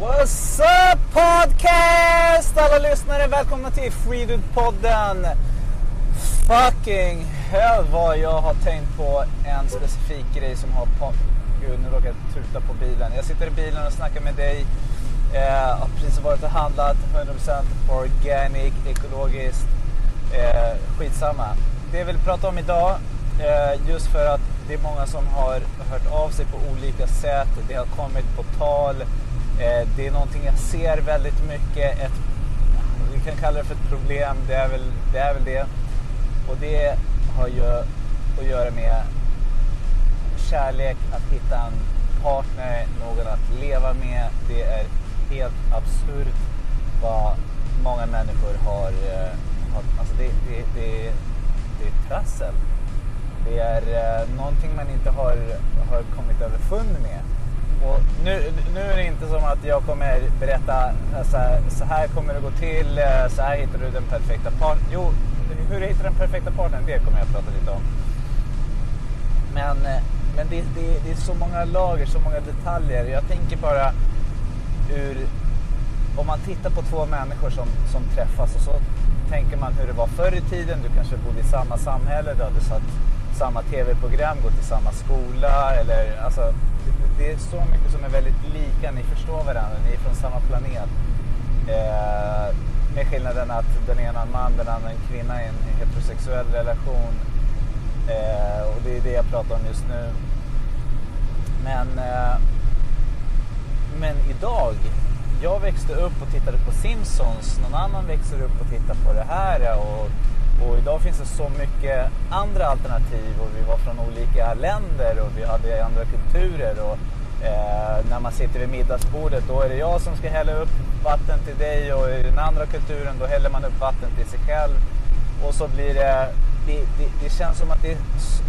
What's up podcast! Alla lyssnare, välkomna till Freedude-podden. Fucking hell vad jag har tänkt på en specifik grej som har... På... Gud, nu råkade jag tuta på bilen. Jag sitter i bilen och snackar med dig. Eh, har precis varit och handlat 100% organic, ekologiskt. Eh, skitsamma. Det jag vill prata om idag, eh, just för att det är många som har hört av sig på olika sätt. Det har kommit på tal. Eh, det är någonting jag ser väldigt mycket. Ett, vi kan kalla det för ett problem. Det är väl det. Är väl det. Och det har ju att göra med kärlek, att hitta en partner, någon att leva med. Det är helt absurt vad många människor har... Eh, har alltså det, det, det, det är trassel. Det är eh, någonting man inte har, har kommit överfund med. Nu, nu är det inte som att jag kommer berätta så här, så här kommer det gå till, eh, så här hittar du den perfekta partnern. Jo, hur du hittar den perfekta partnern, det kommer jag prata lite om. Men, eh, men det, det, det är så många lager, så många detaljer. Jag tänker bara ur... Om man tittar på två människor som, som träffas och så tänker man hur det var förr i tiden. Du kanske bodde i samma samhälle, du hade satt samma tv-program, gått i samma skola. Eller, alltså, det, är så mycket som är väldigt lika. Ni förstår varandra, ni är från samma planet. Eh, med skillnaden att den ena är en man, den andra en kvinna i en heterosexuell relation. Eh, och det är det jag pratar om just nu. Men, eh, men idag, jag växte upp och tittade på Simpsons. Någon annan växer upp och tittar på det här. Och, och idag finns det så mycket andra alternativ och vi var från olika länder och vi hade andra kulturer. Och, eh, när man sitter vid middagsbordet då är det jag som ska hälla upp vatten till dig och i den andra kulturen då häller man upp vatten till sig själv. Och så blir det, det, det, det känns som att det,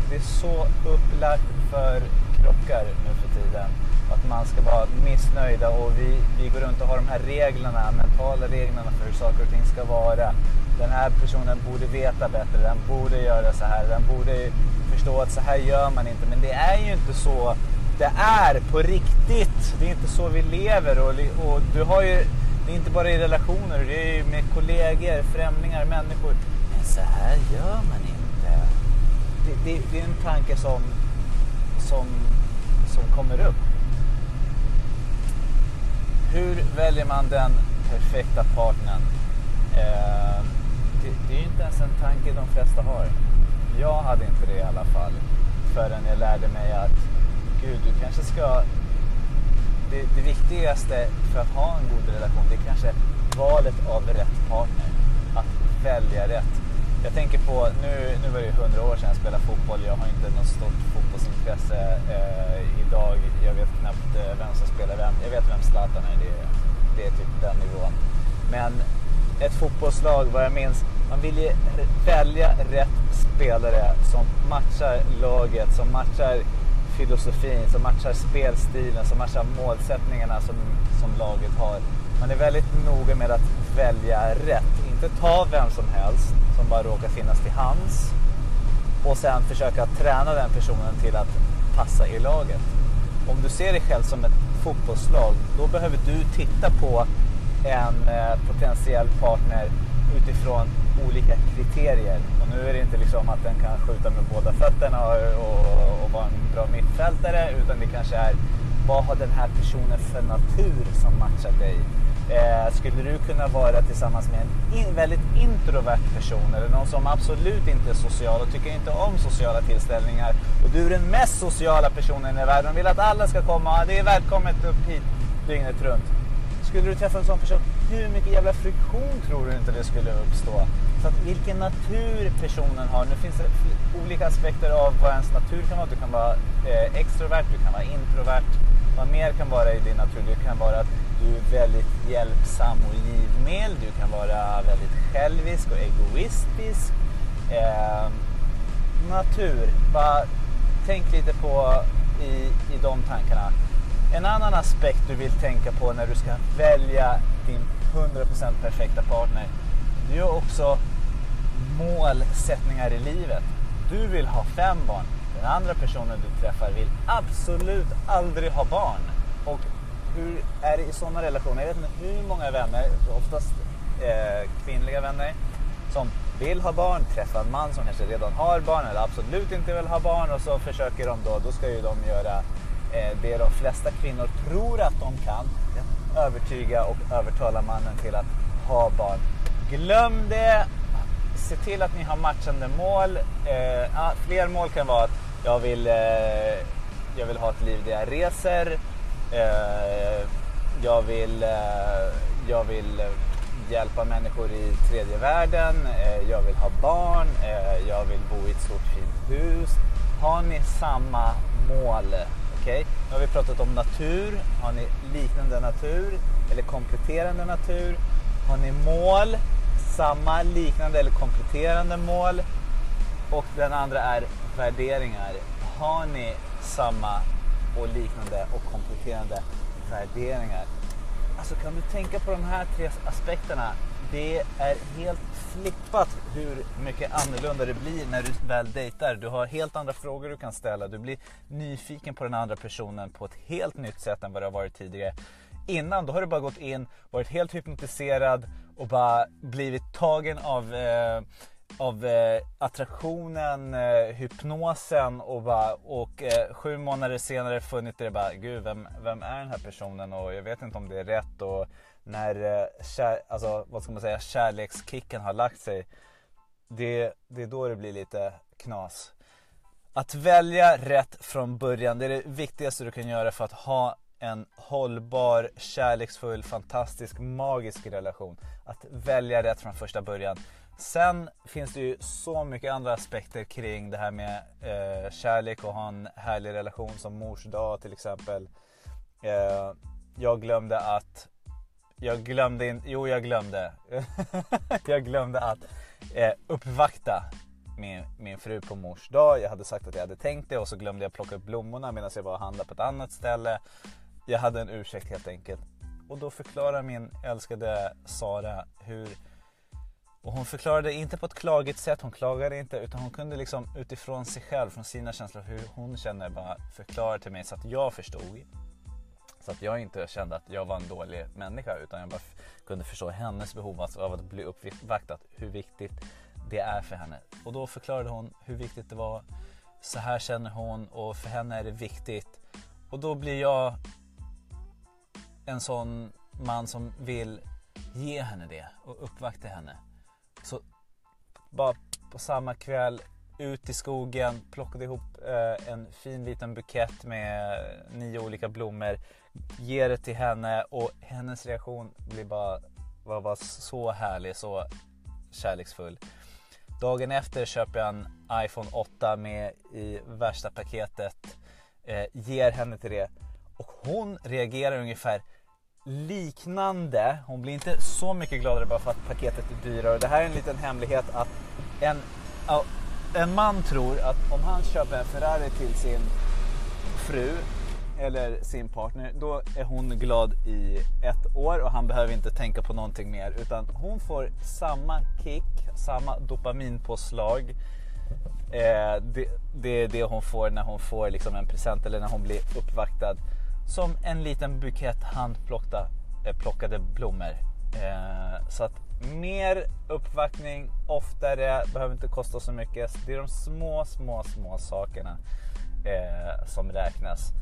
det är så upplagt för krockar nu för tiden. Att man ska vara missnöjda och vi, vi går runt och har de här reglerna, mentala reglerna för hur saker och ting ska vara. Den här personen borde veta bättre, den borde göra så här, den borde förstå att så här gör man inte. Men det är ju inte så det är på riktigt. Det är inte så vi lever och, och du har ju, det är inte bara i relationer, det är ju med kollegor, främlingar, människor. Men så här gör man inte. Det, det, det är en tanke som, som, som kommer upp. Hur väljer man den perfekta partnern? Eh, det, det är ju inte ens en tanke de flesta har. Jag hade inte det i alla fall. Förrän jag lärde mig att gud, du kanske ska... Det, det viktigaste för att ha en god relation, det är kanske valet av rätt partner. Att välja rätt. Jag tänker på, nu, nu var det ju hundra år sedan jag spelade fotboll. Jag har inte något stort fotbollsintresse eh, idag. Jag vet knappt eh, vem som spelar vem. Jag vet vem Zlatan är. Det, det är typ den nivån. Men ett fotbollslag, vad jag minns, man vill ju välja rätt spelare som matchar laget, som matchar filosofin, som matchar spelstilen, som matchar målsättningarna som, som laget har. Man är väldigt noga med att välja rätt. Inte ta vem som helst som bara råkar finnas till hands och sen försöka träna den personen till att passa i laget. Om du ser dig själv som ett fotbollslag, då behöver du titta på en eh, potentiell partner utifrån olika kriterier. Och nu är det inte liksom att den kan skjuta med båda fötterna och, och, och vara en bra mittfältare, utan det kanske är vad har den här personen för natur som matchar dig? Eh, skulle du kunna vara tillsammans med en in, väldigt introvert person eller någon som absolut inte är social och tycker inte om sociala tillställningar och du är den mest sociala personen i världen och vill att alla ska komma, det är välkommet upp hit dygnet runt. Skulle du träffa en sån person, hur mycket jävla friktion tror du inte det skulle uppstå? Så att vilken natur personen har. Nu finns det olika aspekter av vad ens natur kan vara. Du kan vara eh, extrovert, du kan vara introvert. Vad mer kan vara i din natur? Det kan vara att du är väldigt hjälpsam och givmild. Du kan vara väldigt självisk och egoistisk. Eh, natur, bara tänk lite på i, i de tankarna. En annan aspekt du vill tänka på när du ska välja din 100% perfekta partner. Det är också målsättningar i livet. Du vill ha fem barn. Den andra personen du träffar vill absolut aldrig ha barn. Och hur är det i sådana relationer? Jag vet inte hur många vänner, oftast eh, kvinnliga vänner, som vill ha barn, träffar en man som kanske redan har barn eller absolut inte vill ha barn och så försöker de då, då ska ju de göra eh, det de flesta kvinnor tror att de kan. Övertyga och övertala mannen till att ha barn. Glöm det! Se till att ni har matchande mål. Eh, fler mål kan vara att jag vill, eh, jag vill ha ett liv där jag reser. Eh, jag vill, eh, jag vill eh, hjälpa människor i tredje världen. Eh, jag vill ha barn. Eh, jag vill bo i ett stort fint hus. Har ni samma mål? Okej, okay? nu har vi pratat om natur. Har ni liknande natur eller kompletterande natur? Har ni mål? Samma, liknande eller kompletterande mål? Och den andra är värderingar. Har ni samma och liknande och kompletterande värderingar? Alltså kan du tänka på de här tre aspekterna? Det är helt flippat hur mycket annorlunda det blir när du väl dejtar. Du har helt andra frågor du kan ställa. Du blir nyfiken på den andra personen på ett helt nytt sätt än vad det har varit tidigare. Innan då har du bara gått in, varit helt hypnotiserad och bara blivit tagen av eh, av eh, attraktionen, eh, hypnosen och, bara, och eh, sju månader senare funnit det bara, gud vem, vem är den här personen och jag vet inte om det är rätt och när eh, kär, alltså, vad ska man säga, kärlekskicken har lagt sig. Det, det är då det blir lite knas. Att välja rätt från början, det är det viktigaste du kan göra för att ha en hållbar, kärleksfull, fantastisk, magisk relation. Att välja rätt från första början. Sen finns det ju så mycket andra aspekter kring det här med eh, kärlek och ha en härlig relation som mors dag till exempel. Eh, jag glömde att jag glömde in, jo jag glömde. jag glömde att eh, uppvakta min, min fru på mors dag. Jag hade sagt att jag hade tänkt det och så glömde jag plocka upp blommorna medan jag var och handlade på ett annat ställe. Jag hade en ursäkt helt enkelt. Och då förklarar min älskade Sara hur och hon förklarade inte på ett klagigt sätt, hon klagade inte utan hon kunde liksom utifrån sig själv, från sina känslor, hur hon känner bara förklara till mig så att jag förstod. Så att jag inte kände att jag var en dålig människa utan jag bara kunde förstå hennes behov alltså av att bli uppvaktad, hur viktigt det är för henne. Och då förklarade hon hur viktigt det var. Så här känner hon och för henne är det viktigt. Och då blir jag en sån man som vill ge henne det och uppvakta henne. Så bara på samma kväll ut i skogen, plockade ihop eh, en fin liten bukett med nio olika blommor. Ger det till henne och hennes reaktion blir bara, var bara så härlig, så kärleksfull. Dagen efter köper jag en iPhone 8 med i värsta paketet. Eh, ger henne till det och hon reagerar ungefär liknande. Hon blir inte så mycket gladare bara för att paketet är dyrare. Det här är en liten hemlighet att en, en man tror att om han köper en Ferrari till sin fru eller sin partner, då är hon glad i ett år och han behöver inte tänka på någonting mer. Utan hon får samma kick, samma dopaminpåslag. Eh, det, det, är det hon får när hon får liksom en present eller när hon blir uppvaktad som en liten bukett handplockade eh, plockade blommor. Eh, så att mer uppvaktning oftare, behöver inte kosta så mycket. Det är de små, små, små sakerna eh, som räknas.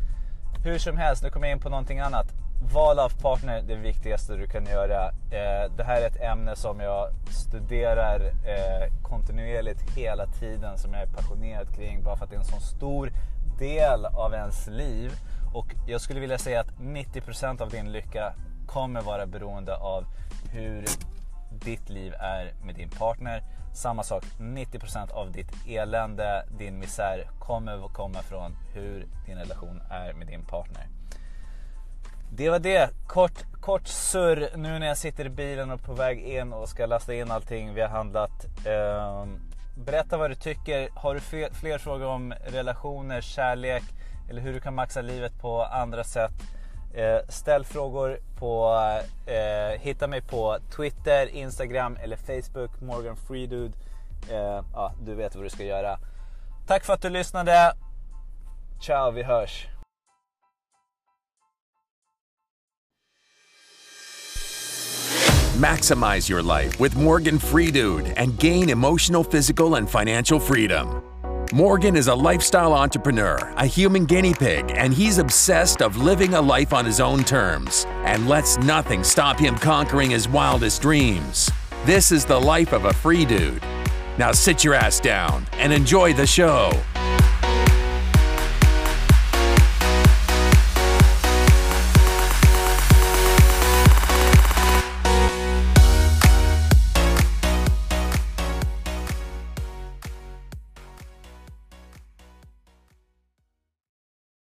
Hur som helst, nu kommer jag in på någonting annat. Val av partner, det viktigaste du kan göra. Eh, det här är ett ämne som jag studerar eh, kontinuerligt hela tiden, som jag är passionerad kring, bara för att det är en sån stor del av ens liv. Och jag skulle vilja säga att 90% av din lycka kommer vara beroende av hur ditt liv är med din partner. Samma sak, 90% av ditt elände, din misär kommer att komma från hur din relation är med din partner. Det var det. Kort, kort surr nu när jag sitter i bilen och på väg in och ska lasta in allting vi har handlat. Ehm, berätta vad du tycker. Har du fler frågor om relationer, kärlek, eller hur du kan maxa livet på andra sätt. Eh, ställ frågor på, eh, hitta mig på Twitter, Instagram eller Facebook, Morgan Freedude. Eh, ja, du vet vad du ska göra. Tack för att du lyssnade. Ciao, vi hörs. Maximize your life with Morgan Freedude and gain emotional, physical and financial freedom. Morgan is a lifestyle entrepreneur, a human guinea pig, and he's obsessed of living a life on his own terms and lets nothing stop him conquering his wildest dreams. This is the life of a free dude. Now sit your ass down and enjoy the show.